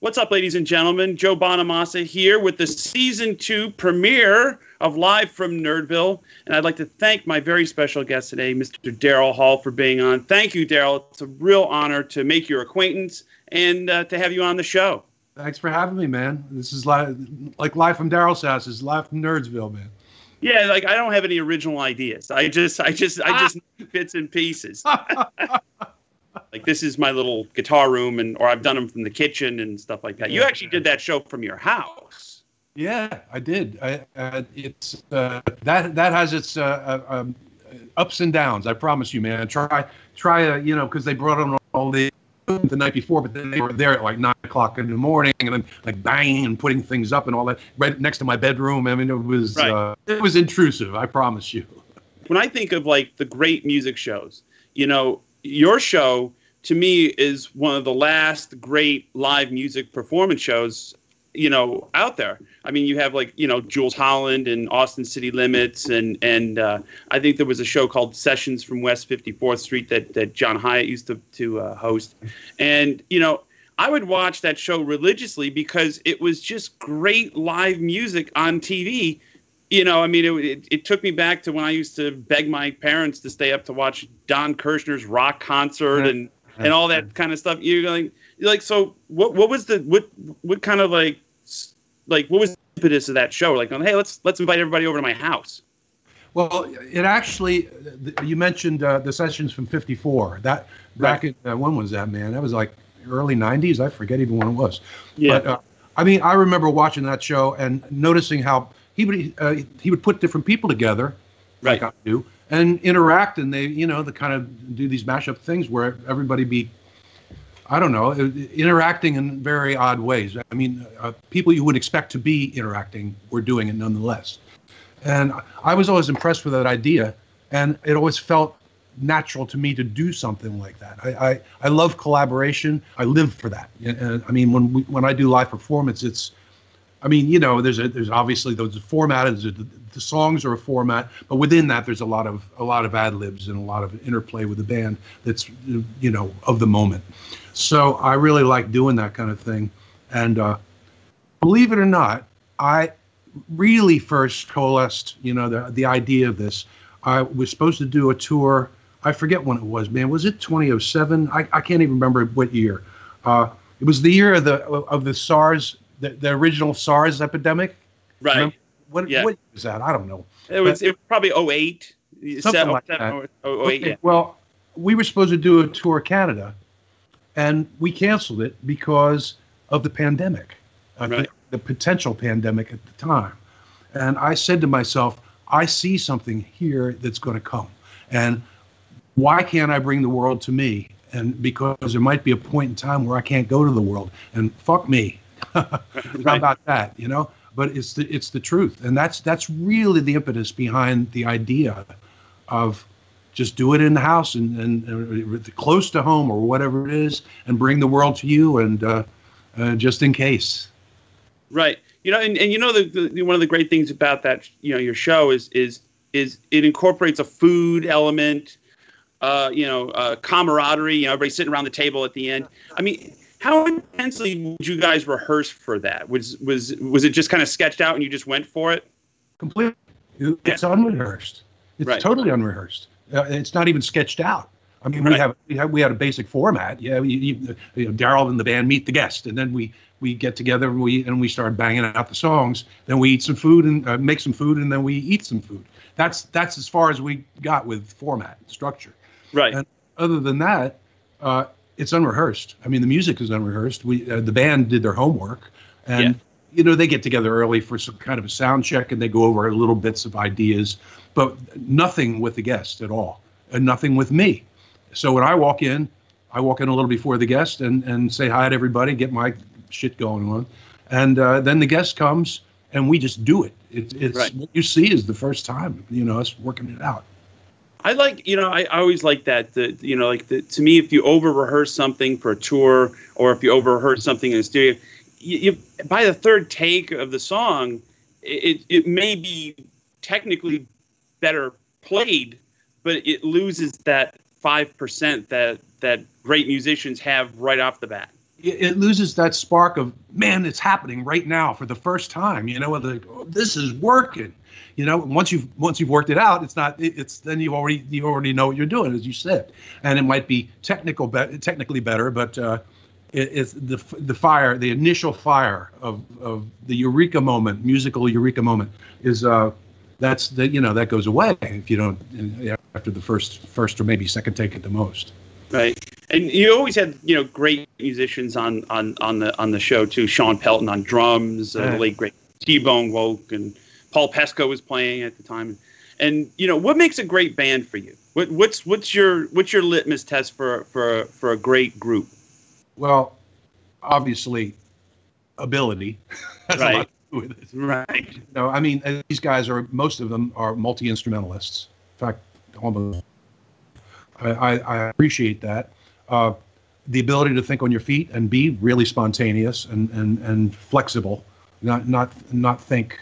What's up, ladies and gentlemen? Joe Bonamassa here with the season two premiere of Live from Nerdville. And I'd like to thank my very special guest today, Mr. Daryl Hall, for being on. Thank you, Daryl. It's a real honor to make your acquaintance and uh, to have you on the show. Thanks for having me, man. This is live, like live from Daryl's house. This is live from Nerdsville, man. Yeah, like I don't have any original ideas. I just, I just, I just bits and pieces. like this is my little guitar room, and or I've done them from the kitchen and stuff like that. You actually did that show from your house. Yeah, I did. I, uh, it's uh, that that has its uh, uh um, ups and downs. I promise you, man. Try try uh, you know because they brought on all the the night before, but then they were there at like nine o'clock in the morning, and then like banging and putting things up and all that right next to my bedroom. I mean, it was right. uh, it was intrusive. I promise you. When I think of like the great music shows, you know, your show to me is one of the last great live music performance shows you know out there. I mean you have like you know Jools Holland and austin city limits and and uh, i think there was a show called sessions from west 54th street that that John Hiatt used to to uh, host. And you know i would watch that show religiously because it was just great live music on tv you know, I mean, it, it, it, took me back to when I used to beg my parents to stay up to watch Don Kirshner's rock concert and and all that kind of stuff. You're like, you're like, so what? What was the what? What kind of like, like what was the impetus of that show? Like, hey, let's let's invite everybody over to my house. Well, it actually, you mentioned uh, the sessions from '54. That back right. in uh, when was that, man? That was like early '90s. I forget even when it was. Yeah. But, uh, I mean, I remember watching that show and noticing how he would uh, he would put different people together, right. like I do, and interact and they you know the kind of do these mashup things where everybody be i don't know interacting in very odd ways. I mean uh, people you would expect to be interacting were doing it nonetheless. And i was always impressed with that idea and it always felt natural to me to do something like that. I i, I love collaboration. I live for that. And, i mean when we, when i do live performance it's I mean, you know, there's a, there's obviously those format, the songs are a format, but within that there's a lot of a lot of ad libs and a lot of interplay with the band that's you know of the moment. So I really like doing that kind of thing, and uh, believe it or not, I really first coalesced you know the the idea of this. I was supposed to do a tour. I forget when it was, man. Was it 2007? I, I can't even remember what year. Uh, it was the year of the of the SARS the, the original SARS epidemic. Right. Remember? What, yeah. what was that? I don't know. It was, it was probably 08. Something like that. 08, okay. yeah. Well, we were supposed to do a tour of Canada, and we canceled it because of the pandemic, uh, right. the, the potential pandemic at the time. And I said to myself, I see something here that's going to come. And why can't I bring the world to me? And because there might be a point in time where I can't go to the world. And fuck me. How about that? You know? But it's the it's the truth. And that's that's really the impetus behind the idea of just do it in the house and, and, and close to home or whatever it is and bring the world to you and uh, uh, just in case. Right. You know, and, and you know the, the one of the great things about that you know your show is is is it incorporates a food element, uh, you know, uh, camaraderie. You know, everybody sitting around the table at the end. I mean, how intensely would you guys rehearse for that? Was was was it just kind of sketched out and you just went for it? Completely. It's yeah. unrehearsed. It's right. totally unrehearsed. Uh, it's not even sketched out. I mean, right. we have we have we had a basic format. Yeah, you, you, you know, Daryl and the band meet the guest, and then we we get together and we and we start banging out the songs. Then we eat some food and uh, make some food, and then we eat some food. That's that's as far as we got with format and structure. Right. And other than that, uh, it's unrehearsed. I mean, the music is unrehearsed. We uh, the band did their homework, and yeah. you know they get together early for some kind of a sound check, and they go over little bits of ideas, but nothing with the guest at all, and nothing with me. So when I walk in, I walk in a little before the guest and and say hi to everybody, get my shit going on, and uh, then the guest comes and we just do it. it it's right. what you see is the first time, you know, us working it out. I like, you know, I, I always like that. The, you know, like the, to me, if you over rehearse something for a tour, or if you over rehearse something in a studio, you, you, by the third take of the song, it it may be technically better played, but it loses that five percent that that great musicians have right off the bat. it, it loses that spark of man, it's happening right now for the first time. You know, the, oh, this is working. You know, once you've once you've worked it out, it's not. It's then you already you already know what you're doing, as you said, and it might be technical, be- technically better, but uh, it, it's the the fire, the initial fire of of the eureka moment, musical eureka moment, is uh, that's the you know that goes away if you don't after the first first or maybe second take at the most. Right, and you always had you know great musicians on on on the on the show too. Shawn Pelton on drums, uh, the late great T Bone Wolk, and Paul Pesco was playing at the time. And you know what makes a great band for you? What, what's what's your what's your litmus test for for for a great group? Well, obviously, ability. right. Right. You know, I mean, these guys are most of them are multi instrumentalists. In fact, almost. I, I, I appreciate that. Uh, the ability to think on your feet and be really spontaneous and, and, and flexible, not not not think,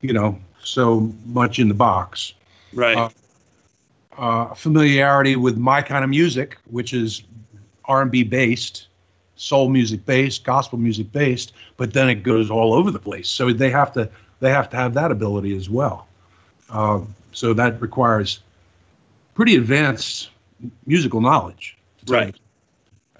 you know, so much in the box. Right. Uh, uh, familiarity with my kind of music, which is R&B based, soul music based, gospel music based, but then it goes all over the place. So they have to they have to have that ability as well. Uh, so that requires pretty advanced musical knowledge. Right.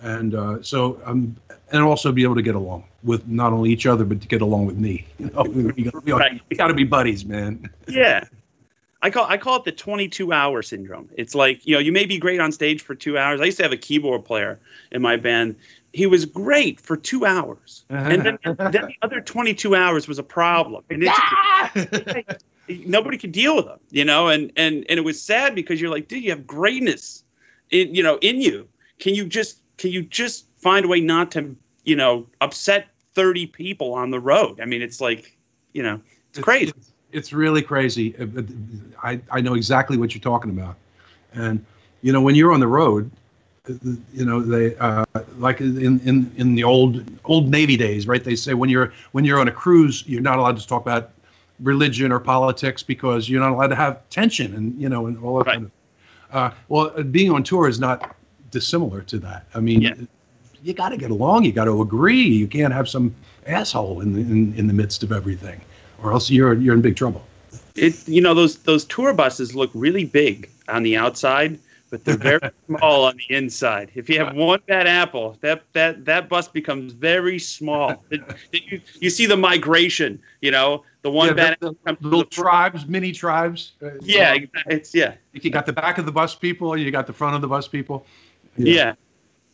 And uh, so um, and also be able to get along with not only each other but to get along with me. You know, we, got, right. we got to be buddies, man. Yeah. I call I call it the 22 hour syndrome. It's like you know you may be great on stage for two hours. I used to have a keyboard player in my band he was great for two hours, and then, then the other 22 hours was a problem. And just, nobody could deal with him, you know. And and and it was sad because you're like, dude, you have greatness, in you know, in you. Can you just can you just find a way not to you know upset 30 people on the road? I mean, it's like, you know, it's crazy. It's, it's really crazy. I I know exactly what you're talking about, and you know when you're on the road you know they uh, like in, in in the old old navy days right they say when you're when you're on a cruise you're not allowed to talk about religion or politics because you're not allowed to have tension and you know and all that right. kind of uh, well uh, being on tour is not dissimilar to that i mean yeah. you got to get along you got to agree you can't have some asshole in the in, in the midst of everything or else you're you're in big trouble it you know those those tour buses look really big on the outside but they're very small on the inside. If you have one bad apple, that that that bus becomes very small. It, it, you, you see the migration, you know, the one yeah, bad the, the little the tribes, mini tribes. Yeah, it's yeah. You got the back of the bus people, you got the front of the bus people. Yeah. yeah.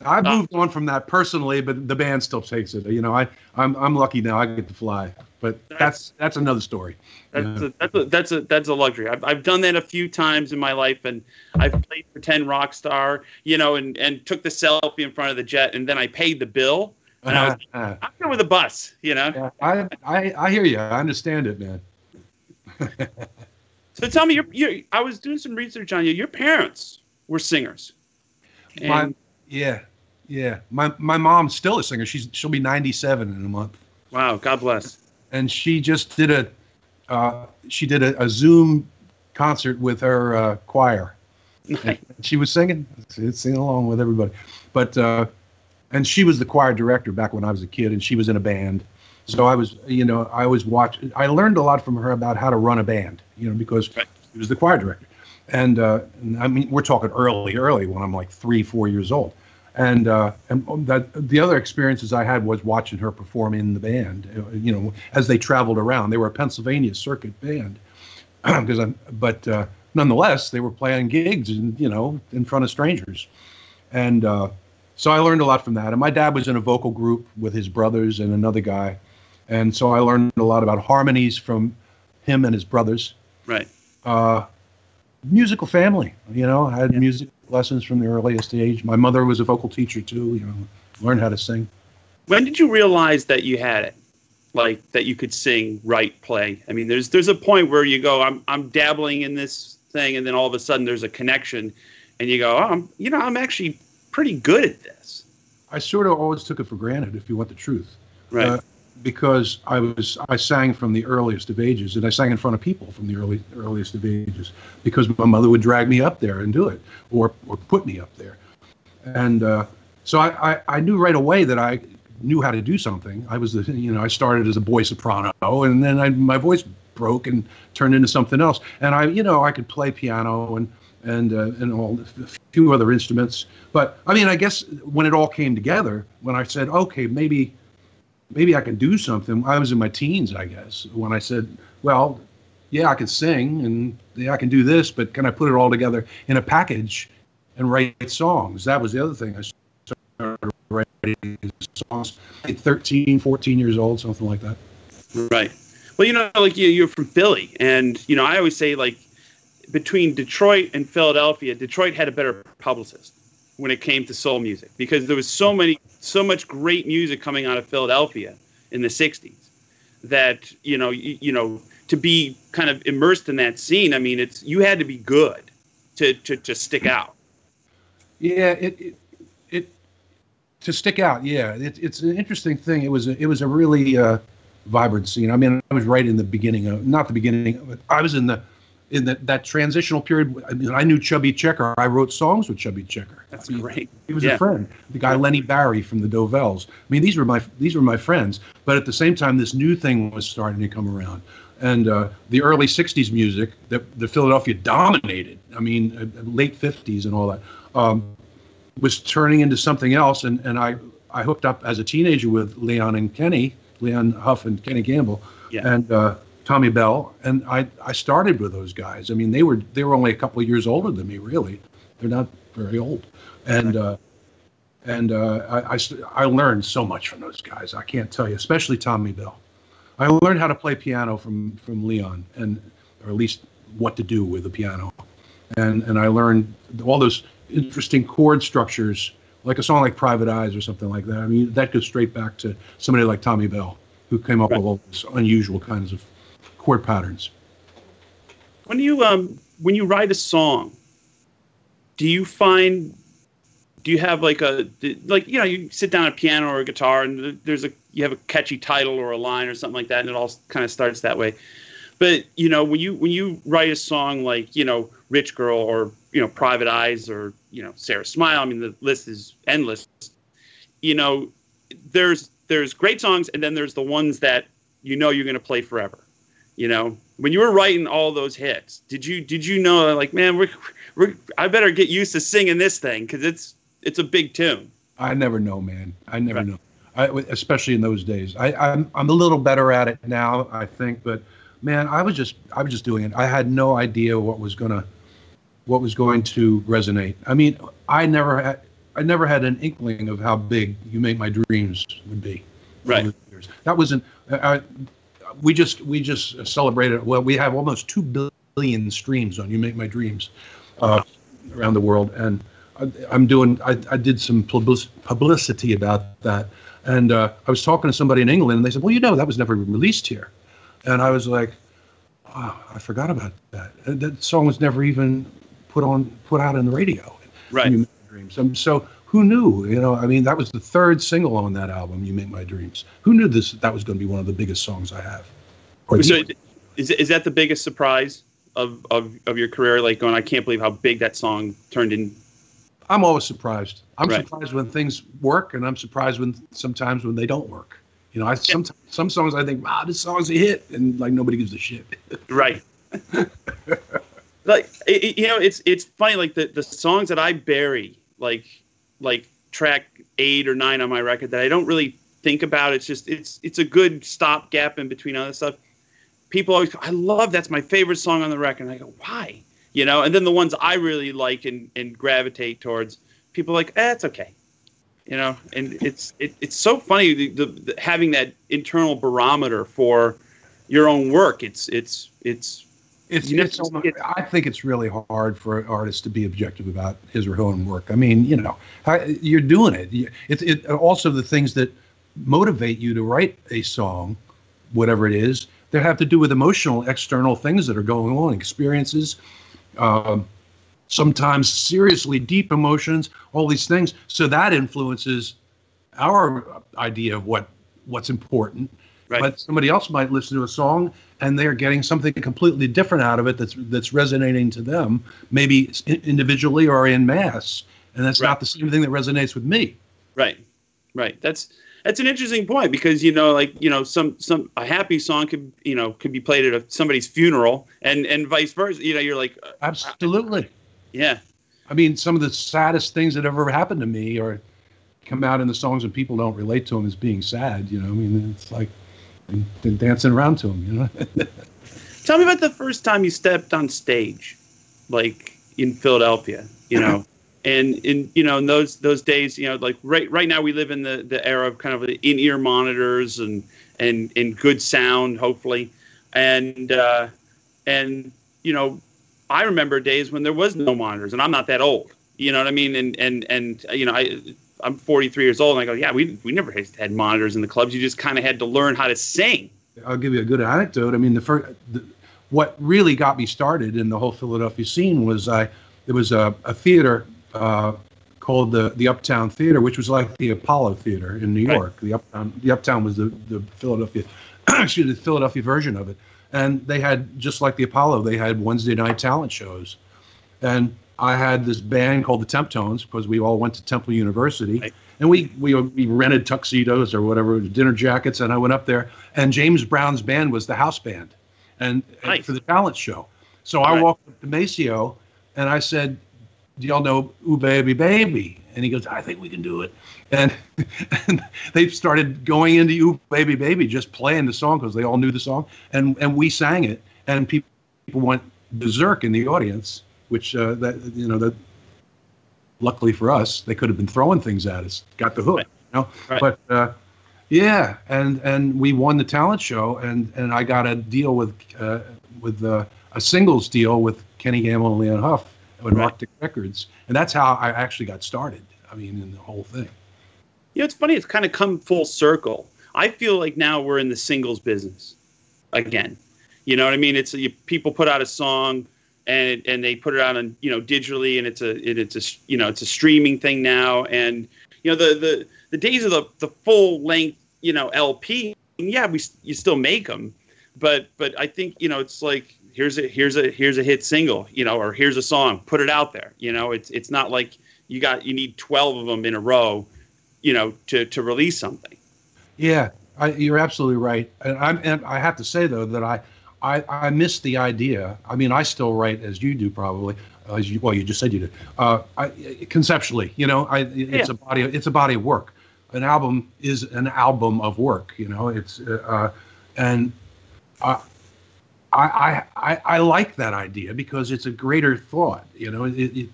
I've uh, moved uh, on from that personally, but the band still takes it. You know, I I'm I'm lucky now. I get to fly, but that's that's another story. That's yeah. a, that's a, that's a that's a luxury. I've I've done that a few times in my life, and I've played pretend rock star, you know, and and took the selfie in front of the jet, and then I paid the bill, and I was I'm going with a bus, you know. Yeah, I I I hear you. I understand it, man. so tell me, you're, you're I was doing some research on you. Your parents were singers. And, my, yeah, yeah. My my mom's still a singer. She's she'll be 97 in a month. Wow, God bless. And she just did a uh, she did a, a, Zoom concert with her uh, choir. Nice. She was singing, singing along with everybody. But uh, and she was the choir director back when I was a kid, and she was in a band. So I was, you know, I was watch. I learned a lot from her about how to run a band, you know, because right. she was the choir director. And, uh, I mean, we're talking early, early when I'm like three, four years old and uh, and that the other experiences I had was watching her perform in the band. Uh, you know, as they traveled around, they were a Pennsylvania circuit band, because I'm. But uh, nonetheless, they were playing gigs and you know in front of strangers, and uh, so I learned a lot from that. And my dad was in a vocal group with his brothers and another guy, and so I learned a lot about harmonies from him and his brothers. Right. Uh, musical family. You know, I had yeah. music lessons from the earliest age. My mother was a vocal teacher too. You know, learned how to sing. When did you realize that you had it? Like that you could sing, write, play. I mean, there's there's a point where you go, I'm I'm dabbling in this thing, and then all of a sudden there's a connection, and you go, oh, I'm you know I'm actually pretty good at this. I sort of always took it for granted, if you want the truth. Right. Uh, because I was I sang from the earliest of ages, and I sang in front of people from the early earliest of ages, because my mother would drag me up there and do it, or or put me up there, and uh, so I, I, I knew right away that I knew how to do something. I was the you know I started as a boy soprano, and then I, my voice broke and turned into something else. And I you know I could play piano and and uh, and all a few other instruments. But I mean, I guess when it all came together, when I said, okay, maybe maybe I can do something. I was in my teens, I guess, when I said, well, yeah, I can sing and yeah, I can do this, but can I put it all together in a package and write songs? That was the other thing. I started writing songs at 13, 14 years old, something like that. Right. Well, you know, like you, you're from Philly, and you know, I always say like between Detroit and Philadelphia, Detroit had a better publicist when it came to soul music because there was so many, so much great music coming out of Philadelphia in the '60s that you know, you, you know, to be kind of immersed in that scene. I mean, it's you had to be good to to, to stick out. Yeah, it, it, to stick out. Yeah, it, it's an interesting thing. It was a, it was a really uh, vibrant scene. I mean, I was right in the beginning of not the beginning, but I was in the in that, that transitional period. I, mean, I knew Chubby Checker. I wrote songs with Chubby Checker. That's I mean, great. He was yeah. a friend. The guy Lenny Barry from the Dovells. I mean, these were my these were my friends. But at the same time, this new thing was starting to come around, and uh, the early '60s music that the Philadelphia dominated. I mean, uh, late '50s and all that um, was turning into something else. And and I I hooked up as a teenager with Leon and Kenny, Leon Huff and Kenny Gamble, yeah. and. Uh, Tommy Bell, and I I started with those guys. I mean, they were they were only a couple of years older than me, really. They're not very old, and uh, and uh, I, I I learned so much from those guys. I can't tell you, especially Tommy Bell. I learned how to play piano from from Leon, and or at least what to do with the piano, and and I learned all those interesting chord structures, like a song like Private Eyes or something like that. I mean, that goes straight back to somebody like Tommy Bell, who came up right. with all these unusual kinds of chord patterns. When you um when you write a song, do you find do you have like a like you know you sit down at a piano or a guitar and there's a you have a catchy title or a line or something like that and it all kind of starts that way. But you know when you when you write a song like you know rich girl or you know private eyes or you know sarah smile i mean the list is endless. You know there's there's great songs and then there's the ones that you know you're going to play forever you know, when you were writing all those hits, did you did you know like, man, we're, we're I better get used to singing this thing because it's it's a big tune. I never know, man. I never right. know. I, especially in those days. I, I'm I'm a little better at it now, I think, but man, I was just I was just doing it. I had no idea what was gonna what was going to resonate. I mean, I never had I never had an inkling of how big "You Make My Dreams" would be. Right. That wasn't. I, we just we just celebrated. Well, we have almost two billion streams on "You Make My Dreams" uh, around the world, and I, am doing. I, I did some publicity about that, and uh, I was talking to somebody in England, and they said, "Well, you know, that was never released here," and I was like, oh, "I forgot about that. That song was never even put on put out on the radio." Right. "You Make My Dreams. Um, so who knew? You know, I mean, that was the third single on that album, "You Make My Dreams." Who knew this? That was going to be one of the biggest songs I have. So, is is that the biggest surprise of, of of your career? Like going, I can't believe how big that song turned in. I'm always surprised. I'm right. surprised when things work, and I'm surprised when sometimes when they don't work. You know, I some some songs I think, wow, this song's a hit, and like nobody gives a shit. right. like it, you know, it's it's funny. Like the the songs that I bury, like like track eight or nine on my record that I don't really think about. It's just it's it's a good stopgap in between other stuff. People always go, I love that's my favorite song on the record. And I go, why? You know, and then the ones I really like and, and gravitate towards, people like, eh, it's okay. You know, and it's it, it's so funny the, the, the, having that internal barometer for your own work. It's it's it's it's, you know, it's, I think it's really hard for an artist to be objective about his or her own work. I mean, you know, you're doing it. It's it, also the things that motivate you to write a song, whatever it is, that have to do with emotional, external things that are going on, experiences, um, sometimes seriously deep emotions, all these things. So that influences our idea of what what's important. Right. But somebody else might listen to a song and they're getting something completely different out of it that's that's resonating to them, maybe individually or in mass, and that's right. not the same thing that resonates with me. Right, right. That's that's an interesting point because you know, like you know, some some a happy song could you know could be played at a, somebody's funeral, and and vice versa. You know, you're like, uh, absolutely, yeah. I mean, some of the saddest things that ever happened to me or come out in the songs, and people don't relate to them as being sad. You know, I mean, it's like been dancing around to him. You know. Tell me about the first time you stepped on stage, like in Philadelphia. You know. and in you know in those those days you know like right right now we live in the the era of kind of in ear monitors and and and good sound hopefully and uh and you know i remember days when there was no monitors and i'm not that old you know what i mean and and and you know i i'm 43 years old and i go yeah we we never had monitors in the clubs you just kind of had to learn how to sing i'll give you a good anecdote i mean the first the, what really got me started in the whole philadelphia scene was i there was a, a theater uh, called the the Uptown Theater, which was like the Apollo Theater in New York. Right. The Uptown the Uptown was the the Philadelphia excuse the Philadelphia version of it. And they had just like the Apollo, they had Wednesday night talent shows. And I had this band called the Temptones because we all went to Temple University. Right. And we, we we rented tuxedos or whatever, dinner jackets, and I went up there. And James Brown's band was the house band, and, nice. and for the talent show. So I walked up to Maceo, and I said, do y'all know Ooh Baby Baby? And he goes, I think we can do it. And, and they started going into Ooh Baby Baby, just playing the song because they all knew the song. And, and we sang it. And people, people went berserk in the audience, which, uh, that you know, that luckily for us, they could have been throwing things at us, got the hook. Right. You know? Right. But uh, yeah, and, and we won the talent show. And, and I got a deal with, uh, with uh, a singles deal with Kenny Gamble and Leon Huff with right. Arctic Records, and that's how I actually got started. I mean, in the whole thing. Yeah, it's funny. It's kind of come full circle. I feel like now we're in the singles business again. You know what I mean? It's you, people put out a song and and they put it out on you know digitally, and it's a it, it's a you know it's a streaming thing now. And you know the the the days of the the full length you know LP. Yeah, we you still make them, but but I think you know it's like here's a here's a here's a hit single, you know, or here's a song, put it out there. You know, it's it's not like you got you need 12 of them in a row, you know, to to release something. Yeah, I, you're absolutely right. And, i'm and I have to say though that I I, I miss the idea. I mean, I still write as you do, probably. Uh, as you, well, you just said you did. Uh, I, conceptually, you know, I, it's yeah. a body. It's a body of work. An album is an album of work. You know, it's uh, and I, I, I, I like that idea because it's a greater thought. You know, it, it,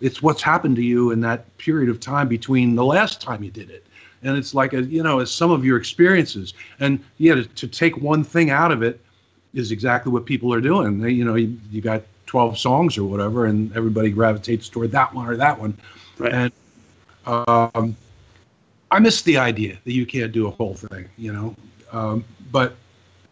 it's what's happened to you in that period of time between the last time you did it. And it's like, a, you know, it's some of your experiences. And yeah, to, to take one thing out of it is exactly what people are doing. They, you know, you, you got 12 songs or whatever, and everybody gravitates toward that one or that one. Right. And um, I miss the idea that you can't do a whole thing, you know. Um, but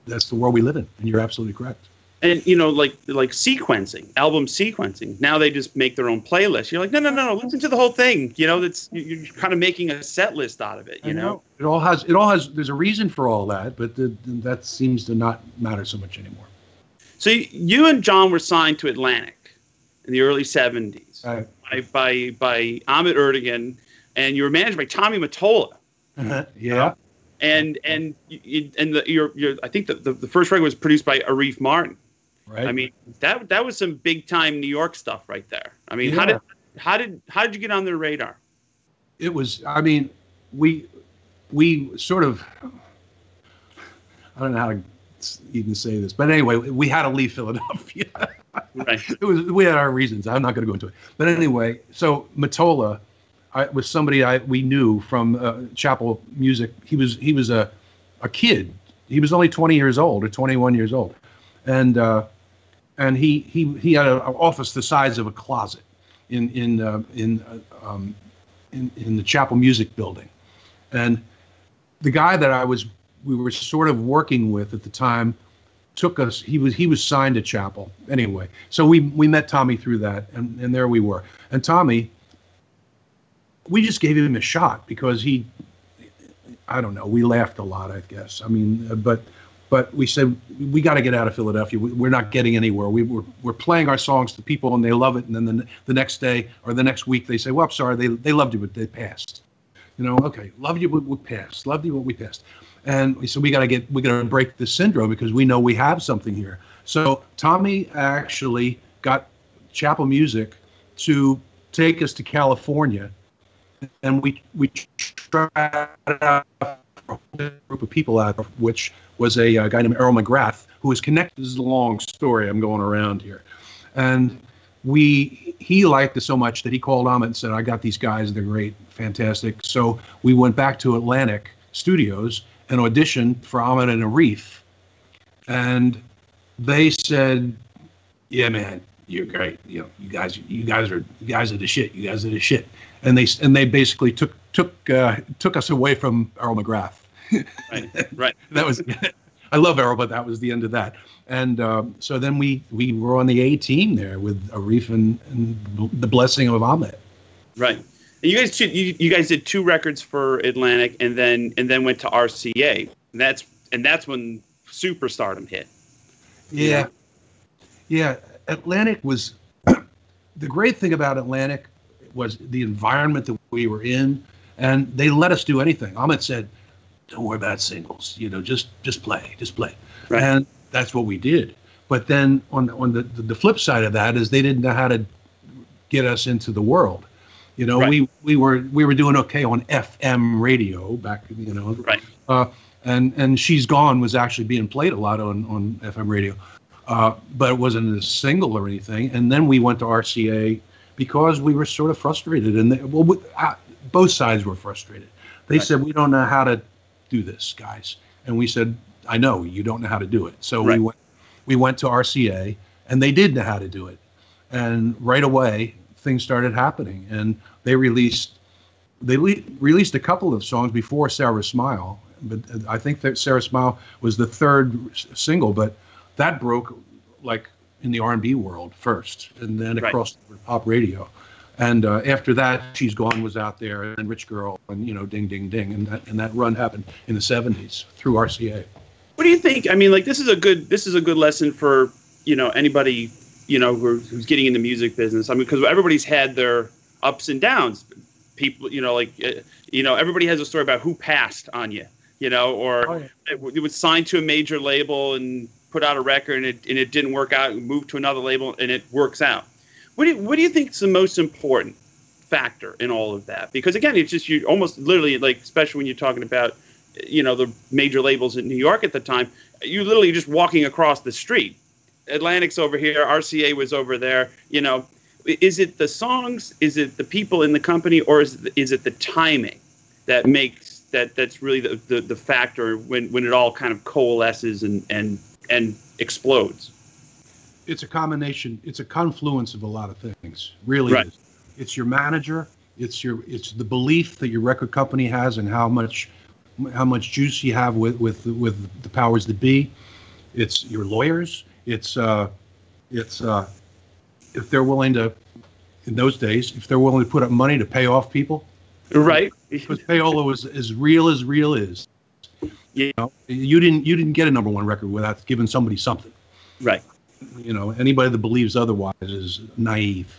that's the world we live in, and you're absolutely correct. And you know, like like sequencing, album sequencing. Now they just make their own playlist. You're like, no, no, no, no. Listen to the whole thing. You know, that's you're kind of making a set list out of it. You know? know? it all has it all has. There's a reason for all that, but the, that seems to not matter so much anymore. So you and John were signed to Atlantic in the early '70s right. by, by by Ahmet Ertegun, and you were managed by Tommy Mottola Uh-huh. Yeah and and and the, your your I think the, the, the first record was produced by Arif Mardin. Right. I mean that that was some big time New York stuff right there. I mean, yeah. how did how did how did you get on their radar? It was. I mean, we we sort of. I don't know how to even say this, but anyway, we had to leave Philadelphia. right. It was we had our reasons. I'm not going to go into it, but anyway, so Mottola I, was somebody I we knew from uh, Chappell music. He was he was a a kid. He was only 20 years old or 21 years old, and uh, and he he he had an office the size of a closet in in uh, in, uh, um, in in the Chappell music building, and the guy that I was we were sort of working with at the time took us he was he was signed to Chappell anyway so we we met tommy through that and and there we were and tommy we just gave him a shot because he I don't know. We laughed a lot, I guess. I mean, uh, but but we said we got to get out of Philadelphia. We, are not getting anywhere. We were we're playing our songs to people and they love it, and then the, the next day or the next week they say, "Well, I'm sorry, they they loved you, but they passed." You know, okay, loved you, but we passed. Loved you, but we passed. And we said we got to get we got to break this syndrome because we know we have something here. So Tommy actually got Chappell Music to take us to California, and we we tried out group of people out, of which was a, uh guy named Earl McGrath, who was connected. This is a long story. I'm going around here, and we he liked us so much that he called Ahmet and said, "I got these guys. They're great, fantastic." So we went back to Atlantic Studios and auditioned for Ahmet and Arif, and they said, "Yeah, man, you're great. You know, you guys, you guys are, you guys are the shit. You guys are the shit." And they and they basically took took uh, took us away from Earl McGrath. Right, right. that was I love Earl, but that was the end of that. And um, so then we we were on the A team there with Arif and, and the blessing of Ahmet. Right. And you guys, you, you guys did two records for Atlantic, and then and then went to RCA. And that's and that's when superstardom hit. Yeah, yeah. Atlantic was the great thing about Atlantic was the environment that we were in, and they let us do anything. Ahmet said, "Don't worry about singles. You know, just just play, just play." Right. And that's what we did. But then on on the the flip side of that is they didn't know how to get us into the world. You know, Right. we we were we were doing okay on FM radio back. You know, Right. uh, and and she's gone was actually being played a lot on on FM radio, uh, but it wasn't a single or anything. And then we went to RCA because we were sort of frustrated, and they, well, we, both sides were frustrated. They Right. said we don't know how to do this, guys, and we said I know you don't know how to do it. So Right. we went we went to RCA, and they did know how to do it, and right away things started happening, and they released they le- released a couple of songs before Sarah Smile, but uh, I think that Sarah Smile was the third single, but that broke like in the R&B world first, and then Right. across pop radio. And uh, after that, She's Gone was out there, and Rich Girl, and you know, Ding Ding Ding, and that and that run happened in the '70s through RCA. What do you think? I mean, like this is a good this is a good lesson for you know anybody you know who, who's getting in the music business. I mean, because everybody's had their ups and downs. People, you know, like uh, you know, everybody has a story about who passed on you, you know, or Oh, yeah. it, it was signed to a major label and put out a record and it and it didn't work out. and Moved to another label and it works out. What do you, what do you think is the most important factor in all of that? Because again, it's just you almost literally like, especially when you're talking about you know the major labels in New York at the time, you literally just walking across the street. Atlantic's over here, RCA was over there. You know, is it the songs? Is it the people in the company, or is it, is it the timing that makes that that's really the, the, the factor when, when it all kind of coalesces and and and explodes? It's a combination it's a confluence of a lot of things really Right. is. it's your manager it's your it's the belief that your record company has and how much how much juice you have with with with the powers that be it's your lawyers it's uh it's uh if they're willing to in those days if they're willing to put up money to pay off people Right. because payola was as real as real is Yeah. you know you didn't you didn't get a number one record without giving somebody something Right. You know anybody that believes otherwise is naive.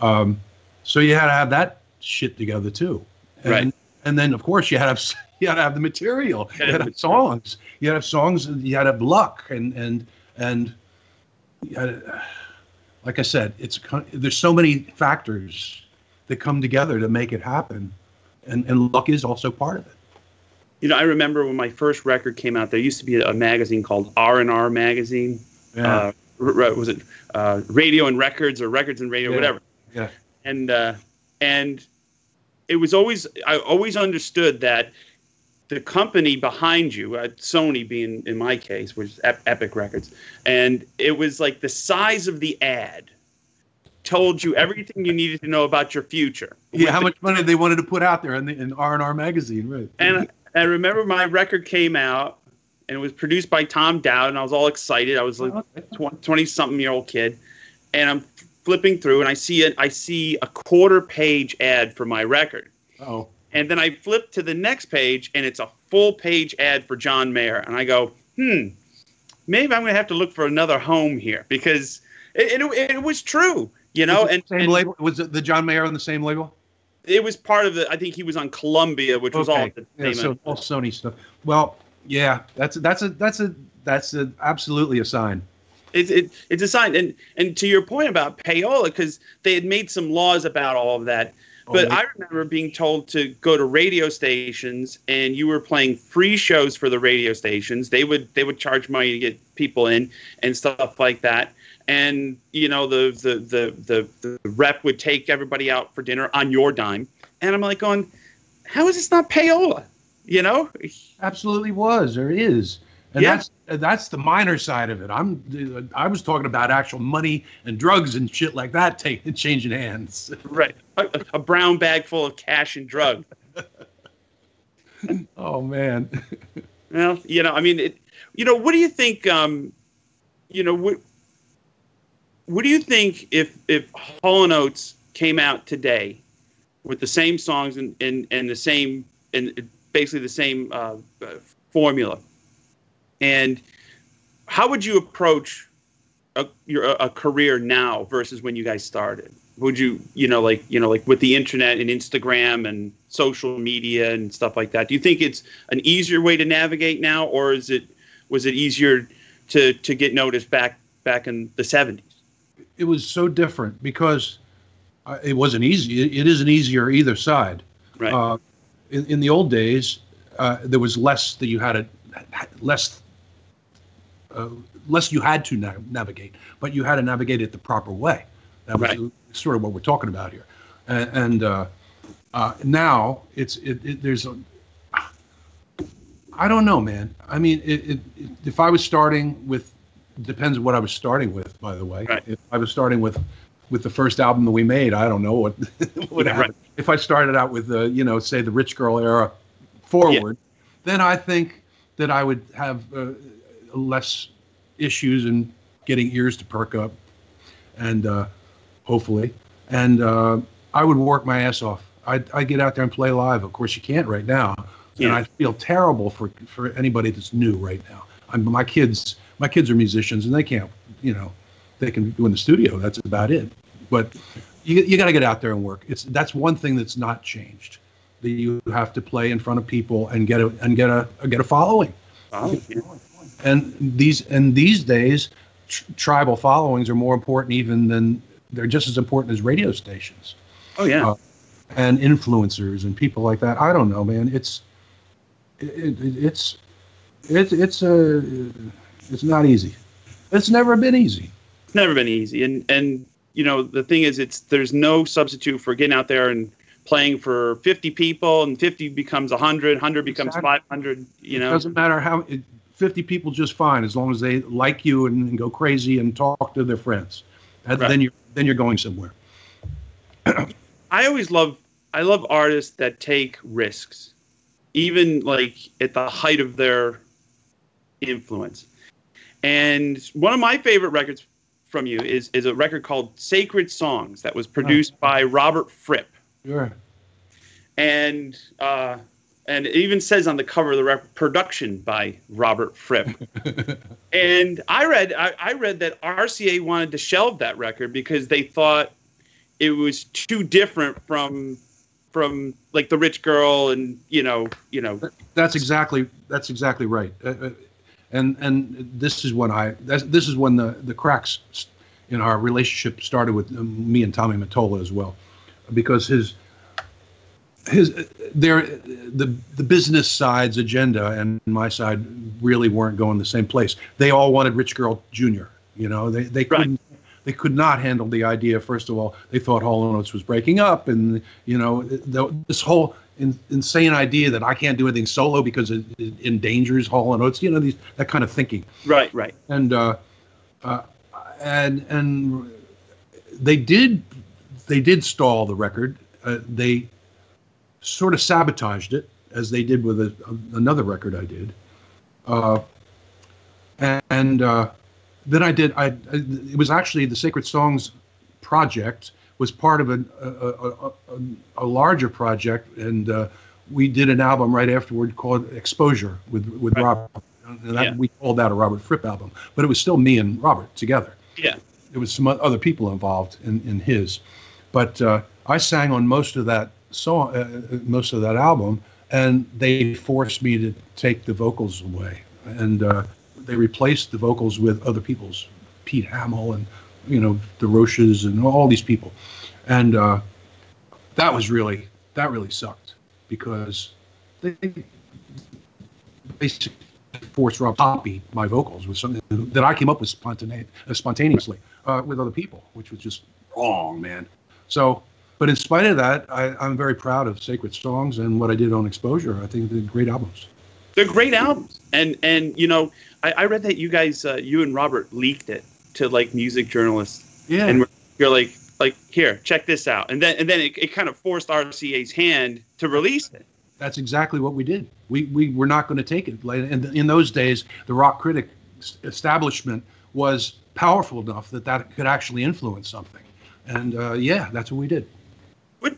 Um, so you had to have that shit together too. And, Right. and then of course you had to have you had to have the material. You had to have songs. You had to have songs you had to have luck. And and and to- like i said it's there's so many factors that come together to make it happen. And and luck is also part of it. You know, I remember when my first record came out. There used to be a magazine called R and R magazine. Uh, r- r- was it uh, Radio and Records or Records and Radio, Yeah. whatever? Yeah. And uh, and it was always I always understood that the company behind you, uh, Sony being in my case, was Ep- Epic Records, and it was like the size of the ad told you everything you needed to know about your future. yeah how much money they wanted to put out there in the in r&r magazine right And I remember my record came out and it was produced by Tom Dowd, and I was all excited. I was like 20 something year old kid. And I'm flipping through and I see it, I see a quarter page ad for my record. oh And then I flip to the next page and it's a full page ad for John Mayer. And I go, hmm, maybe I'm going to have to look for another home here because it, it, it was true, you know? Was And, same and label was it the John Mayer on the same label? it was part of the. I think he was on Columbia, which was all Okay. Yeah, so all Sony stuff. Well, yeah, that's that's a that's a that's a absolutely a sign. It's it, it's a sign, and and to your point about payola, because they had made some laws about all of that. But Oh, I remember being told to go to radio stations, and you were playing free shows for the radio stations. They would they would charge money to get people in and stuff like that. And you know the the the the, the rep would take everybody out for dinner on your dime. And I'm like going, how is this not payola? You know? absolutely was or is, and Yeah. that's that's the minor side of it. I'm I was talking about actual money and drugs and shit like that taking changing hands. Right. A, a brown bag full of cash and drugs. Oh man. Well, you know, I mean, it, you know, what do you think? Um, you know, what what do you think if if Hall and Oates came out today with the same songs and and, and the same and basically the same uh, uh, formula, and how would you approach a, your a career now versus when you guys started? Would you, you know, like you know, like with the internet and Instagram and social media and stuff like that? Do you think it's an easier way to navigate now, or is it was it easier to to get noticed back back in the seventies? it was so different because uh, it wasn't easy. It, it isn't easier either side. Right. Uh, in, in the old days, uh, there was less that you had to less uh, less you had to na- navigate, but you had to navigate it the proper way. That was Right. sort of what we're talking about here. And, and uh, uh, now it's it, it, there's a I don't know, man. I mean, it, if I was starting with depends what I was starting with, by the way. Right. If I was starting with with the first album that we made, I don't know what would Right. happen. If I started out with the, you know, say the Rich Girl era forward, then I think that I would have uh, less issues in getting ears to perk up, and uh, hopefully, and uh, I would work my ass off. I I get out there and play live. Of course, you can't right now, and I feel terrible for for anybody that's new right now. I'm, my kids, my kids are musicians, and they can't, you know, they can do in the studio. That's about it. But you you got to get out there and work. It's that's one thing that's not changed. That you have to play in front of people and get a and get a get a following. Oh, yeah. And these and these days, tr- tribal followings are more important even than they're just as important as radio stations oh yeah. Uh, and influencers and people like that. I don't know, man. It's it, it, it's it's it's a it's not easy. It's never been easy. Never been easy, and and you know the thing is, it's there's no substitute for getting out there and playing for 50 people, and 50 becomes 100, 100 becomes Exactly. 500. You know, it doesn't matter how 50 people just fine as long as they like you and, and go crazy and talk to their friends. And Right. Then you're then you're going somewhere. I always love I love artists that take risks, even like at the height of their influence. And one of my favorite records from you is is a record called Sacred Songs that was produced by Robert Fripp. Sure. and uh, and it even says on the cover of the production by Robert Fripp. and I read I, I read that RCA wanted to shelve that record because they thought it was too different from from like the rich girl and you know you know That's exactly that's exactly right. Uh, uh, and and this is when I this is when the the cracks in our relationship started with um, me and Tommy Mottola as well, because his his their the the business side's agenda and my side really weren't going the same place. They all wanted Rich Girl Junior. You know, they they Right. couldn't they could not handle the idea. First of all, they thought Hall and Oates was breaking up, and you know the, this whole in, insane idea that I can't do anything solo because it, it endangers Hall and Oates. You know these that kind of thinking, right right and uh, uh, and and they did they did stall the record. Uh, they sort of sabotaged it as they did with a, another record I did. Uh, and uh, then I did. I, I it was actually the Sacred Songs project was part of a a, a, a, larger project, and uh, we did an album right afterward called Exposure with with Right. Robert. And that, Yeah. We called that a Robert Fripp album, but it was still me and Robert together. yeah There was some other people involved in, in his, but uh, I sang on most of that song, uh, most of that album, and they forced me to take the vocals away, and uh, they replaced the vocals with other people's, Pete Hammill and you know the Roches and all these people, and uh, that was really that really sucked because they basically forced Rob copy my vocals with something that I came up with spontane- uh, spontaneously uh, with other people, which was just wrong, man. So, but in spite of that, I, I'm very proud of Sacred Songs and what I did on Exposure. I think they're great albums. They're great albums, and and you know, I, I read that you guys, uh, you and Robert leaked it to like music journalists, Yeah. and you're like, like here, check this out, and then and then it, it kind of forced RCA's hand to release it. That's exactly what we did. We we were not going to take it. And in those days, the rock critic establishment was powerful enough that that could actually influence something. And uh, yeah, that's what we did.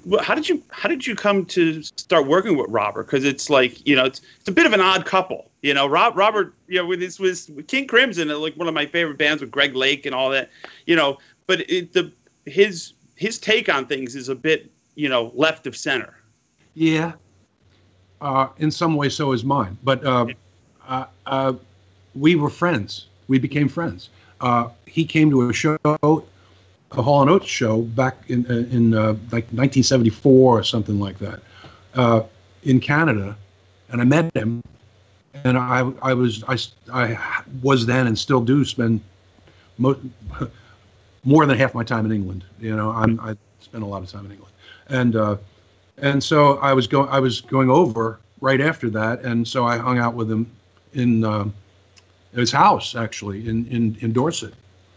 What, how did you how did you come to start working with Robert? Because it's like you know it's it's a bit of an odd couple. You know, Rob Robert, you know, with this was King Crimson, like one of my favorite bands with Greg Lake and all that. You know, but it, the his his take on things is a bit you know left of center. Yeah. Uh, in some way, so is mine. But uh, uh, uh, we were friends. We became friends. Uh, he came to a show, Hall and Oates show back in in uh, like 1974 or something like that, uh, in Canada, and I met him. And I, I was I, I was then and still do spend mo- more than half my time in England. You know, I'm I spend a lot of time in England, and uh, and so I was going I was going over right after that, and so I hung out with him in um his house actually in in, in Dorset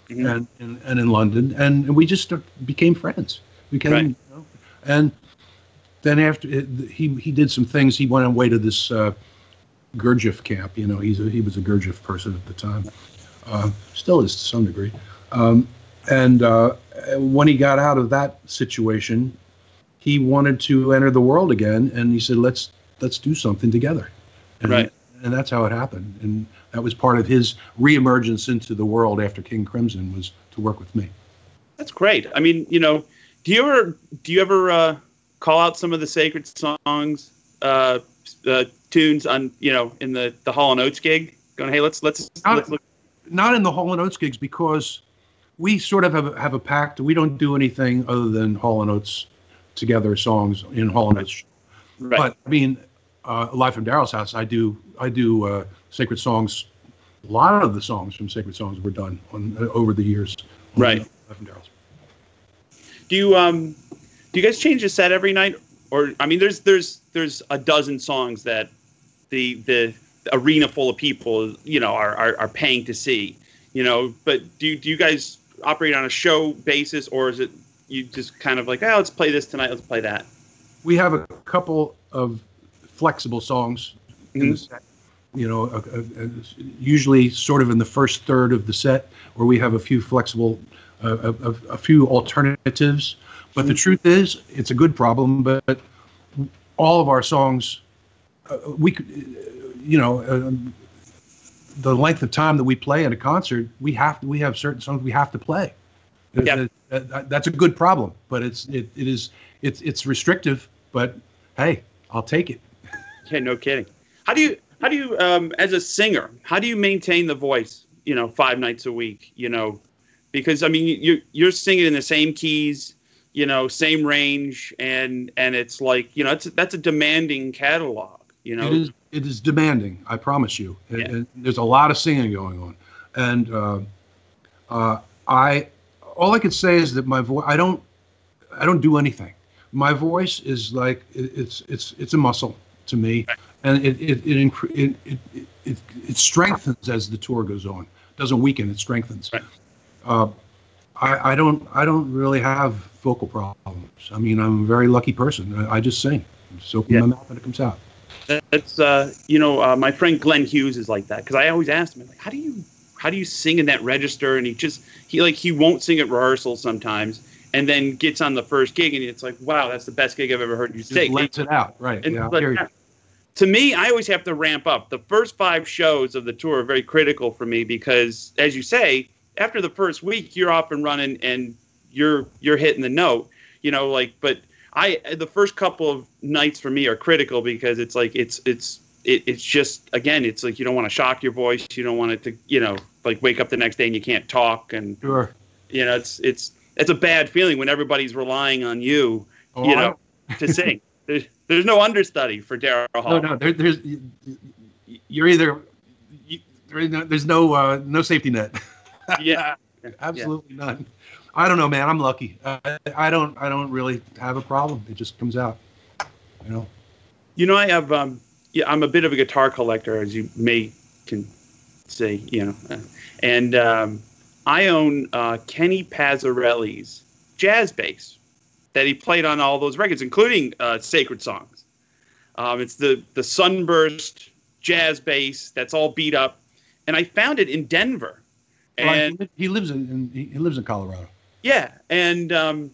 Mhm. and, and and in London, and, and we just became friends. We became, Right. you know, and then after it, he he did some things. He went away to this uh, Gurdjieff camp. You know, he's a, he was a Gurdjieff person at the time, uh, still is to some degree. Um, and uh, when he got out of that situation, he wanted to enter the world again, and he said, "Let's let's do something together." And, Right. And that's how it happened, and that was part of his reemergence into the world after King Crimson was to work with me. That's great. I mean, you know, do you ever do you ever uh, call out some of the sacred songs, uh, uh, tunes on you know in the the Hall and Oates gig? Going, hey, let's let's Not- let's look. Not in the Hall and Oates gigs because we sort of have a, have a pact. We don't do anything other than Hall and Oates together songs in Hall and Oates. Right. But I mean, uh, live from Daryl's house, I do I do uh, sacred songs. A lot of the songs from sacred songs were done on uh, over the years. Right. Live from Daryl's. do you um do you guys change the set every night, or I mean, there's there's there's a dozen songs that the the arena full of people you know are are, are paying to see, you know. But do you, do you guys operate on a show basis, or is it you just kind of like, oh, let's play this tonight, let's play that? We have a couple of flexible songs in the set. You know, uh, uh, uh, usually sort of in the first third of the set, where we have a few flexible, uh, a, a, a few alternatives. But the truth is, it's a good problem. But all of our songs, uh, we, could, you know, um, the length of time that we play at a concert, we have to, we have certain songs we have to play. Yeah. Uh, that's a good problem, but it's it, it is it's it's restrictive. But hey, I'll take it. Yeah, no kidding. How do you how do you um as a singer, how do you maintain the voice, you know, five nights a week, you know? Because I mean you you're singing in the same keys, you know, same range and and it's like, you know, it's that's a demanding catalog, you know. It is it is demanding. I promise you. And- Yeah. and there's a lot of singing going on, and uh, uh, I all I could say is that my voice. I don't I don't do anything. My voice is like it, it's it's it's a muscle to me, Right. and it it it, incre- it, it it it strengthens as the tour goes on. It doesn't weaken. It strengthens. Right. Uh, I, I don't I don't really have vocal problems. I mean I'm a very lucky person. I, I just sing. Just open Yeah. my mouth and it comes out. That's uh you know, uh, my friend Glenn Hughes is like that cuz I always ask him like how do you how do you sing in that register and he just he like he won't sing at rehearsals sometimes and then gets on the first gig and it's like wow that's the best gig I've ever heard you Just sing. lets it out, right? And yeah, I but hear you. To me, I always have to ramp up. The first five shows of the tour are very critical for me because, as you say, after the first week, you're off and running and you're you're hitting the note. You know, like, but I the first couple of nights for me are critical because it's like it's it's it, it's just again it's like you don't want to shock your voice you don't want it to you know like wake up the next day and you can't talk and Sure. you know it's it's it's a bad feeling when everybody's relying on you Oh, you I- know to sing. There's no understudy for Daryl Hall. No, no. There, there's you're either you, there's no, no uh, no safety net. Yeah. Absolutely none. I don't know, man. I'm lucky. I, I don't. I don't really have a problem. It just comes out. You know. You know, I have. Um, yeah, I'm a bit of a guitar collector, as you may can say. You know, uh, and um, I own uh, Kenny Passarelli's jazz bass that he played on all those records, including uh, Sacred Songs. Um, it's the the Sunburst jazz bass that's all beat up, and I found it in Denver. And he, he lives in, in he lives in Colorado. Yeah, and um,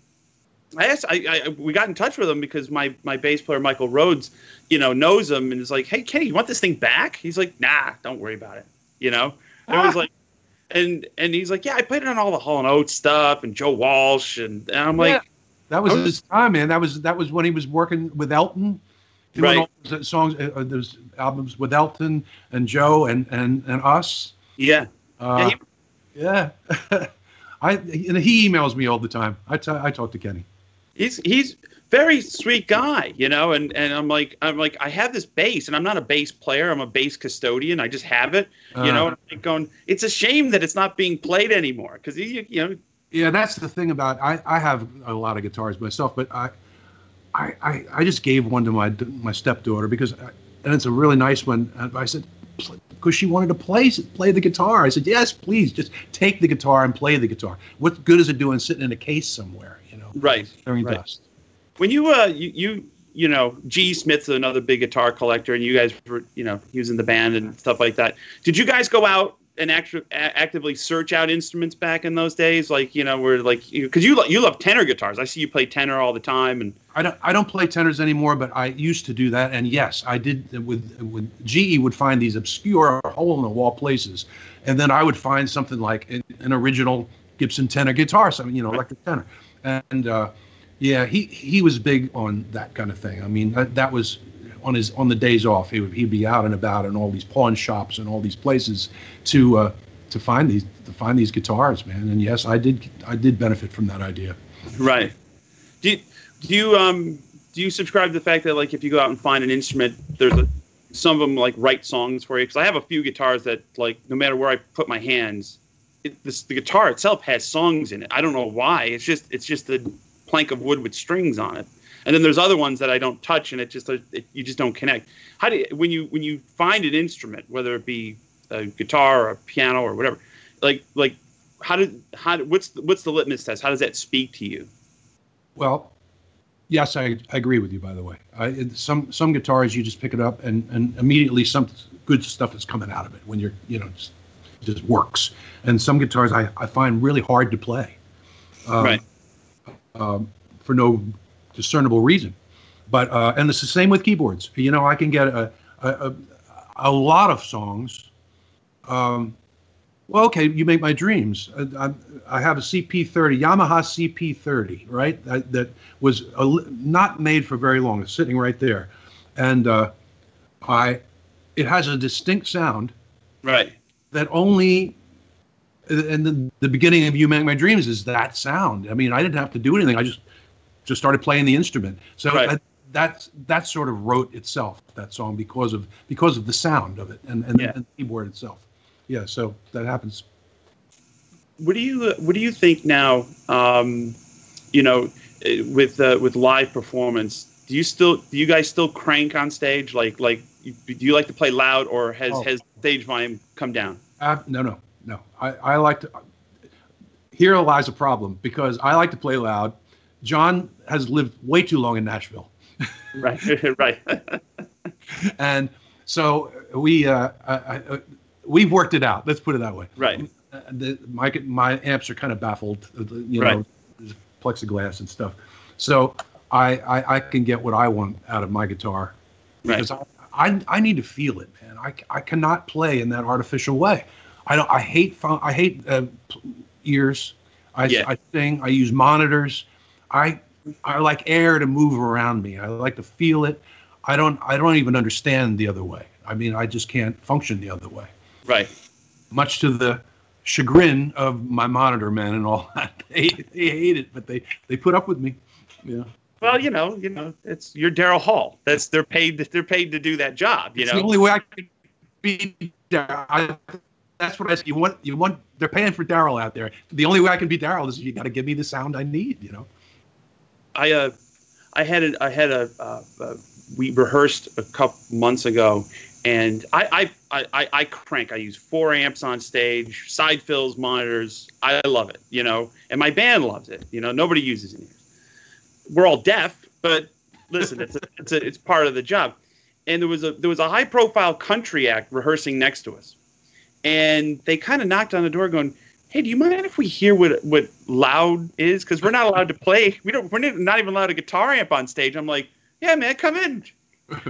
I asked, I, I we got in touch with him because my my bass player Michael Rhodes, you know, knows him and is like, "Hey, Kenny, you want this thing back?" He's like, "Nah, don't worry about it." You know, and I was like, and and he's like, "Yeah, I played it on all the Hall and Oates stuff and Joe Walsh," and, and I'm like, Yeah. That was was- his time, man. That was that was when he was working with Elton, doing Right. all those songs, uh, uh, those albums with Elton and Joe and and and us. "Yeah, Uh, yeah. I and he emails me all the time. I I talk to Kenny. he's he's very sweet guy, you know, and and I'm like I'm like I have this bass, and I'm not a bass player. I'm a bass custodian. I just have it, you know. Uh, And I'm like going, it's a shame that it's not being played anymore because you you know Yeah, that's the thing about I, I have a lot of guitars myself, but I, I, I, just gave one to my my stepdaughter because, I, and it's a really nice one. And I said, because she wanted to play play the guitar. I said, yes, please, just take the guitar and play the guitar. What good is it doing sitting in a case somewhere, you know, right. during right. dust? when you uh you you you know G.E. Smith's another big guitar collector and you guys were you know he was in the band and stuff like that. Did you guys go out and actu- a- actively search out instruments back in those days? Like you know where like because you lo- you love tenor guitars. I see you play tenor all the time and I don't I don't play tenors anymore, but I used to do that. And yes, I did with with GE would find these obscure hole in the wall places, and then I would find something like an, an original Gibson tenor guitar, something you know, electric tenor, and uh, yeah, he he was big on that kind of thing. I mean, that, that was on his on the days off. He would he'd be out and about in all these pawn shops and all these places to uh, to find these to find these guitars, man. And yes, I did I did benefit from that idea. right. Do you, do you um do you subscribe to the fact that like if you go out and find an instrument, there's a some of them like write songs for you? Because I have a few guitars that like no matter where I put my hands, it, this, the guitar itself has songs in it. I don't know why. It's just it's just a plank of wood with strings on it. And then there's other ones that I don't touch, and it just it, you just don't connect. How do you, when you when you find an instrument, whether it be a guitar or a piano or whatever, like like how did how what's the, what's the litmus test? How does that speak to you? Well, yes, I, I agree with you. By the way, I, some some guitars you just pick it up and, and immediately some good stuff is coming out of it when you're you know just, just works. And some guitars I, I find really hard to play, um, Right. Um, for no discernible reason. But uh, and it's the same with keyboards. You know, I can get a a, a, lot of songs. Um, well, okay, you make my dreams. I, I, I have a CP30, Yamaha CP30, right? That, that was a, not made for very long. It's sitting right there, and uh, I, it has a distinct sound Right. that only, and the, the beginning of "You Make My Dreams" is that sound. I mean, I didn't have to do anything. I just just started playing the instrument. So Right. that, that's that sort of wrote itself that song because of because of the sound of it and and, Yeah. and the keyboard itself. Yeah, so that happens. what do you what do you think now? Um, you know, with uh, with live performance, do you still do you guys still crank on stage? Like like do you like to play loud, or has Oh. has stage volume come down? Uh, no, no, no. I, I like to. Here lies a problem because I like to play loud. John has lived way too long in Nashville, Right, right, and so we uh, I, I, we've worked it out. Let's put it that way. right. Uh, the, my my amps are kind of baffled, uh, you Right. know, plexiglass and stuff. So I, I I can get what I want out of my guitar Right. because I, I I need to feel it, man. I, I cannot play in that artificial way. I don't. I hate. I hate uh, ears. I Yeah. I sing. I use monitors. I I like air to move around me. I like to feel it. I don't I don't even understand the other way. I mean, I just can't function the other way. Right. Much to the chagrin of my monitor men and all that. They they hate it, but they they put up with me. Yeah. Well, you know, you know, it's you're Daryl Hall. That's they're paid. They're paid to do that job. You it's know, the only way I can be. I, that's what I said. You want you want. They're paying for Daryl out there. The only way I can be Daryl is you got to give me the sound I need. You know. I uh, I had a, I had a, uh, uh, we rehearsed a couple months ago, and I, I I I crank. I use four amps on stage, side fills, monitors. I love it, you know, and my band loves it. You know, nobody uses it. We're all deaf, but listen, it's a, it's a, it's part of the job. And there was a there was a high profile country act rehearsing next to us, and they kind of knocked on the door, going, "Hey, do you mind if we hear what what loud is? Because we're not allowed to play. We don't. We're not even allowed a guitar amp on stage." I'm like, "Yeah, man, come in."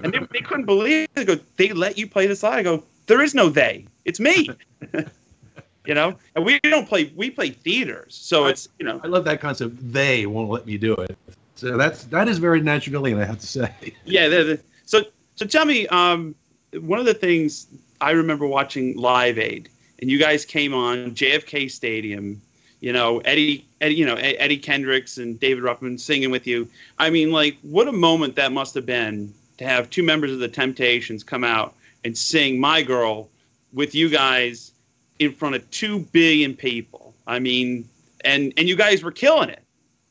And they, they couldn't believe it. They go, "They let you play this loud?" I go, "There is no they. It's me." you know, and we don't play. We play theaters, so it's you know. I love that concept. They won't let me do it. So that's that is very Nashvilleian, I have to say. Yeah. They're, they're, so so tell me, um, one of the things I remember watching Live Aid, and you guys came on JFK Stadium. You know, Eddie, Eddie, you know Eddie Kendricks and David Ruffin singing with you. I mean, like, what a moment that must have been to have two members of the Temptations come out and sing "My Girl" with you guys in front of two billion people. I mean, and and you guys were killing it.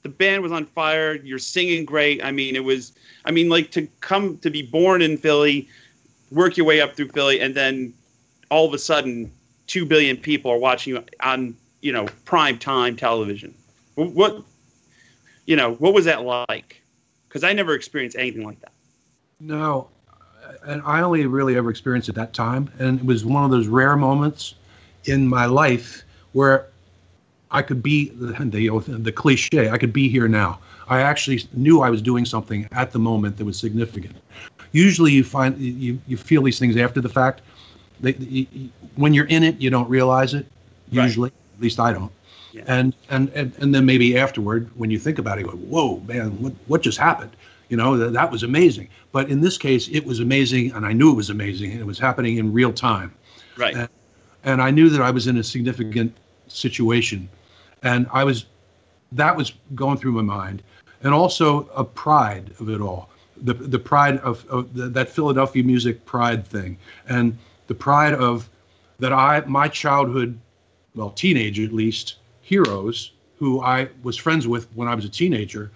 The band was on fire. You're singing great. I mean, it was. I mean, like to come to be born in Philly, work your way up through Philly, and then all of a sudden, two billion people are watching you on you know prime time television. What, you know, what was that like? Because I never experienced anything like that. No, uh, and I only really ever experienced it that time, and it was one of those rare moments in my life where I could be the, the, the cliche. I could be here now. I actually knew I was doing something at the moment that was significant. Usually, you find you you feel these things after the fact. They, when you're in it, you don't realize it. Usually, right. at least I don't. Yeah. And, and and and then maybe afterward, when you think about it, you go, "Whoa, man, what what just happened?" You know, that, that was amazing. But in this case, it was amazing, and I knew it was amazing, and it was happening in real time. Right. And, and I knew that I was in a significant situation, and I was, that was going through my mind, and also a pride of it all, the the pride of, of the, that Philadelphia music pride thing, and the pride of that I my childhood, well, teenage at least, heroes who I was friends with when I was a teenager,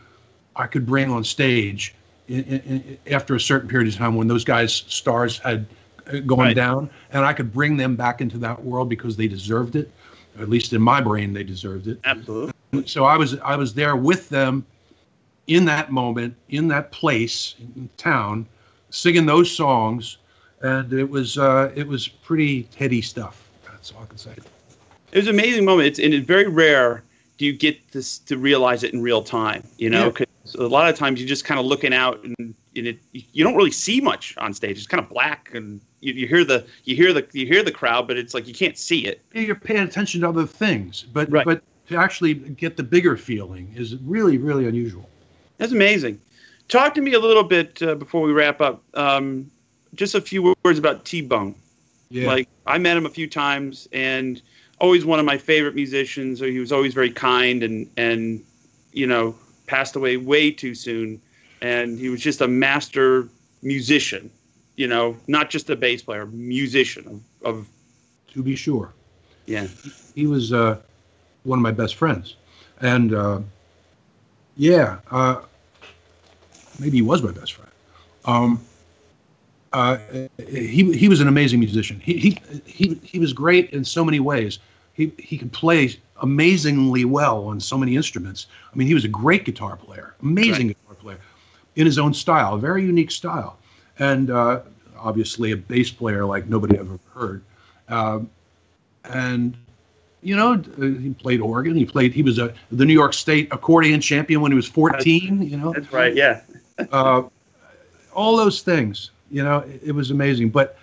I could bring on stage in, in, in, after a certain period of time when those guys' stars had uh, gone right. down, and I could bring them back into that world because they deserved it. At least in my brain, they deserved it. Absolutely. So I was I was there with them in that moment, in that place, in town, singing those songs, and it was uh, it was pretty heady stuff. That's all I can say. It was an amazing moment. It's and it's very rare do you get this to realize it in real time. You know, because yeah. a lot of times you're just kind of looking out and, and it, you don't really see much on stage. It's kind of black and you, you, hear the you hear the you hear the crowd, but it's like you can't see it. You're paying attention to other things, but right. but to actually get the bigger feeling is really really unusual. That's amazing. Talk to me a little bit uh, before we wrap up. Um, just a few words about T Bone. Yeah. Like I met him a few times, and always one of my favorite musicians. So he was always very kind, and and you know passed away way too soon. And he was just a master musician you know, not just a bass player, musician of, of to be sure. Yeah, he, was uh, one of my best friends, and uh, yeah, uh, maybe he was my best friend. Um, uh, he he was an amazing musician. He he he he was great in so many ways. He he could play amazingly well on so many instruments. I mean, he was a great guitar player, amazing right. guitar player, in his own style, a very unique style and uh, obviously a bass player like nobody ever heard. Um, and you know, uh, he played organ. He played. He was a the New York State accordion champion when he was 14. That's, you know, that's right. Yeah. uh, all those things. You know, it, it was amazing. But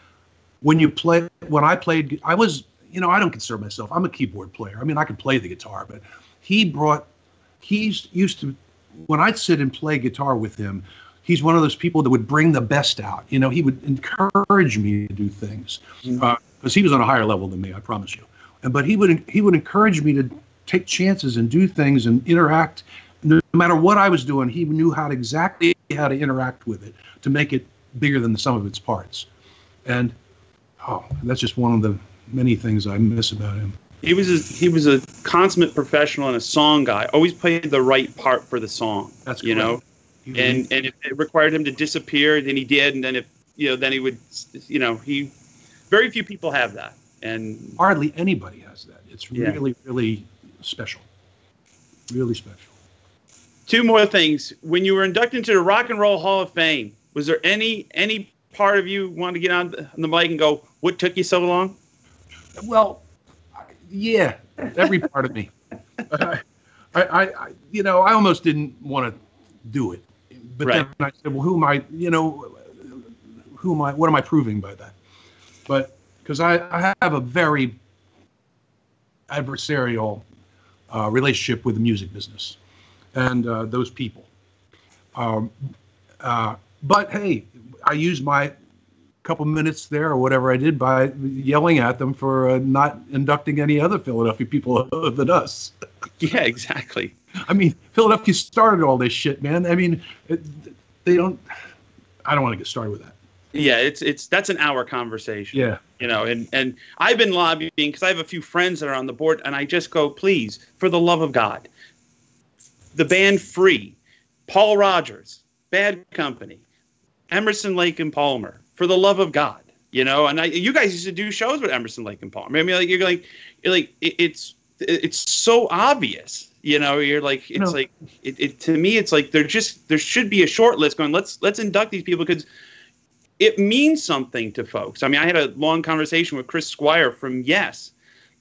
when you play, when I played, I was, you know, I don't consider myself. I'm a keyboard player. I mean, I can play the guitar, but he brought. He used to when I'd sit and play guitar with him, he's one of those people that would bring the best out. You know, he would encourage me to do things because Mhm. uh, he was on a higher level than me. I promise you. And but he would he would encourage me to take chances and do things and interact. No matter what I was doing, he knew how to exactly how to interact with it to make it bigger than the sum of its parts. And oh, that's just one of the many things I miss about him. He was a, he was a consummate professional and a song guy. Always played the right part for the song. That's you know. Was- And and if it required him to disappear, then he did. And then if you know, then he would, you know, he. Very few people have that. And hardly anybody has that. It's Yeah. really, really special. Really special. two more things. When you were inducted into the Rock and Roll Hall of Fame, was there any any part of you want to get on the, on the mic and go, "What took you so long"? Well, yeah, every part of me. I, I, I, you know, I almost didn't want to do it, but Right. then I said, well, who am I? You know, who am I? What am I proving by that? But because I, I have a very adversarial uh, relationship with the music business and uh, those people. Um, uh, but hey, I use my couple minutes there or whatever I did by yelling at them for uh, not inducting any other Philadelphia people other than us. Yeah, exactly. I mean, Philadelphia started all this shit, man. I mean, it, they don't. I don't want to get started with that. Yeah, it's it's that's an hour conversation. Yeah. You know, and and I've been lobbying because I have a few friends that are on the board, and I just go, please, for the love of God, the band Free, Paul Rodgers, Bad Company, Emerson Lake and Palmer, for the love of God, you know. And I, you guys used to do shows with Emerson Lake and Palmer. I mean, like you're like, you're like, it, it's it's so obvious, you know. You're like, it's No. like, it, it to me, it's like there just there should be a short list going. Let's let's induct these people because it means something to folks. I mean, I had a long conversation with Chris Squire from Yes,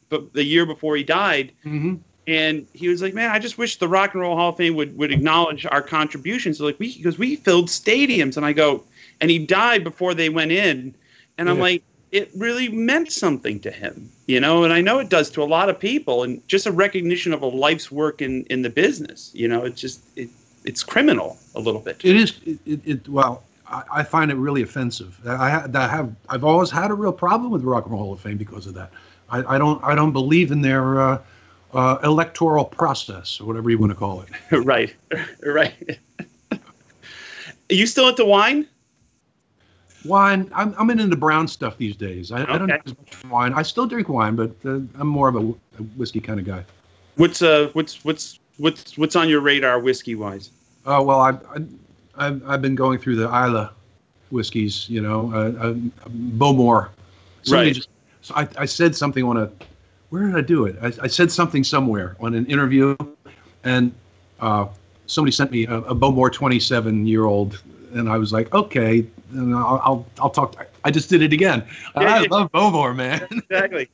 but the year before he died, Mm-hmm. And he was like, "Man, I just wish the Rock and Roll Hall of Fame would would acknowledge our contributions." Like we because we filled stadiums, and I go, and he died before they went in, and I'm Yeah. like, it really meant something to him, you know, and I know it does to a lot of people, and just a recognition of a life's work in in the business, you know, it's just it, it's criminal a little bit. It is. It, it, it well, I, I find it really offensive. I, I have. I've always had a real problem with the Rock and Roll Hall of Fame because of that. I, I don't. I don't believe in their uh, uh, electoral process or whatever you want to call it. right, right. Are you still into wine? Wine. I'm, I'm into brown stuff these days. I, I don't Okay. drink as much wine. I still drink wine, but uh, I'm more of a, a whiskey kind of guy. What's uh what's what's what's what's on your radar whiskey wise? Oh well, I, I, I've, I've been going through the Islay whiskeys. You know, uh, uh, Bowmore. Somebody Right. Just, so I, I said something on a. Where did I do it? I, I said something somewhere on an interview, and uh, somebody sent me a, a Bowmore 27 year old, and I was like, okay, and I'll I'll, I'll talk. I just did it again. Yeah, I yeah. love Bowmore, man. Exactly.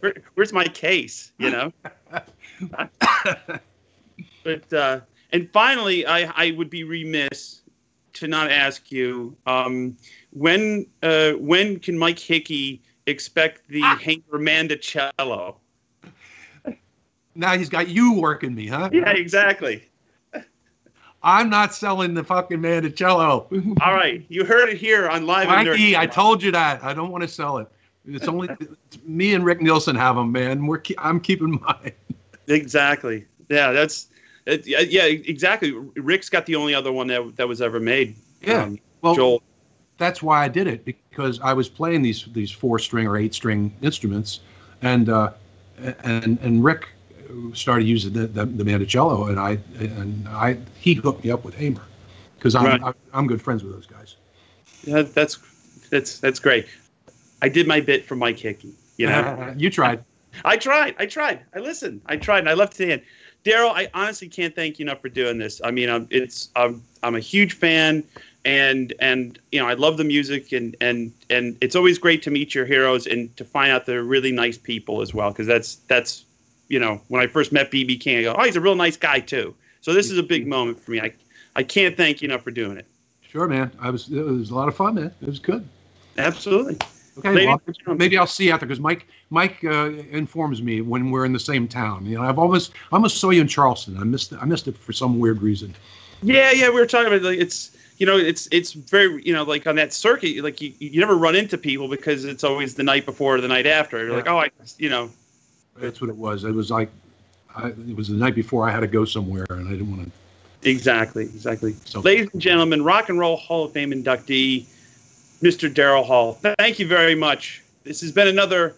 Where, where's my case? You know. but uh, and finally, I I would be remiss to not ask you um, when uh, when can Mike Hickey expect the Hank Mandocello? now he's got you working me, huh? Yeah, exactly. I'm not selling the fucking Mandocello. All right, you heard it here on live. Mikey. I told you that. I don't want to sell it. It's only it's me and Rick Nielsen have them, man. We're I'm keeping mine. Exactly. Yeah, that's it, yeah, yeah, exactly. Rick's got the only other one that that was ever made. Yeah. Um, Well, Joel. That's why I did it because I was playing these these four string or eight string instruments, and uh, and and Rick started using the the, the Mandocello, and I and I he hooked me up with Hamer because I'm, Right. I'm I'm good friends with those guys. Yeah, that's that's that's great. I did my bit for Mike Hickey. You know, you tried. I tried. I tried. I listened. I tried, and I left it in. Daryl, I honestly can't thank you enough for doing this. I mean, I'm, it's I'm, I'm a huge fan, and and you know I love the music, and and and it's always great to meet your heroes and to find out they're really nice people as well. Because that's that's you know when I first met BB King, I go, oh, he's a real nice guy too. So this is a big moment for me. I I can't thank you enough for doing it. Sure, man. I was it was a lot of fun, man. It was good. Absolutely. Okay, Ladies well, maybe I'll see you after because Mike Mike uh, informs me when we're in the same town. You know, I've almost I almost saw you in Charleston. I missed I missed it for some weird reason. Yeah, yeah, we were talking about like it's you know it's it's very you know like on that circuit like you, you never run into people because it's always the night before or the night after. You're Yeah. like oh I you know That's what it was. It was like, I, it was the night before I had to go somewhere, and I didn't want to. exactly exactly. So, Ladies and gentlemen, Rock and Roll Hall of Fame inductee, Mr. Daryl Hall. Thank you very much. This has been another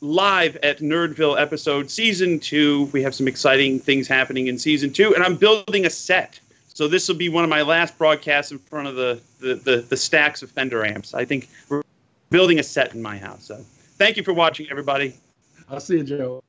live at Nerdville episode, season two. We have some exciting things happening in season two, and I'm building a set. So this will be one of my last broadcasts in front of the the, the, the stacks of Fender amps. I think we're building a set in my house. So thank you for watching, everybody. I'll see you, Joe.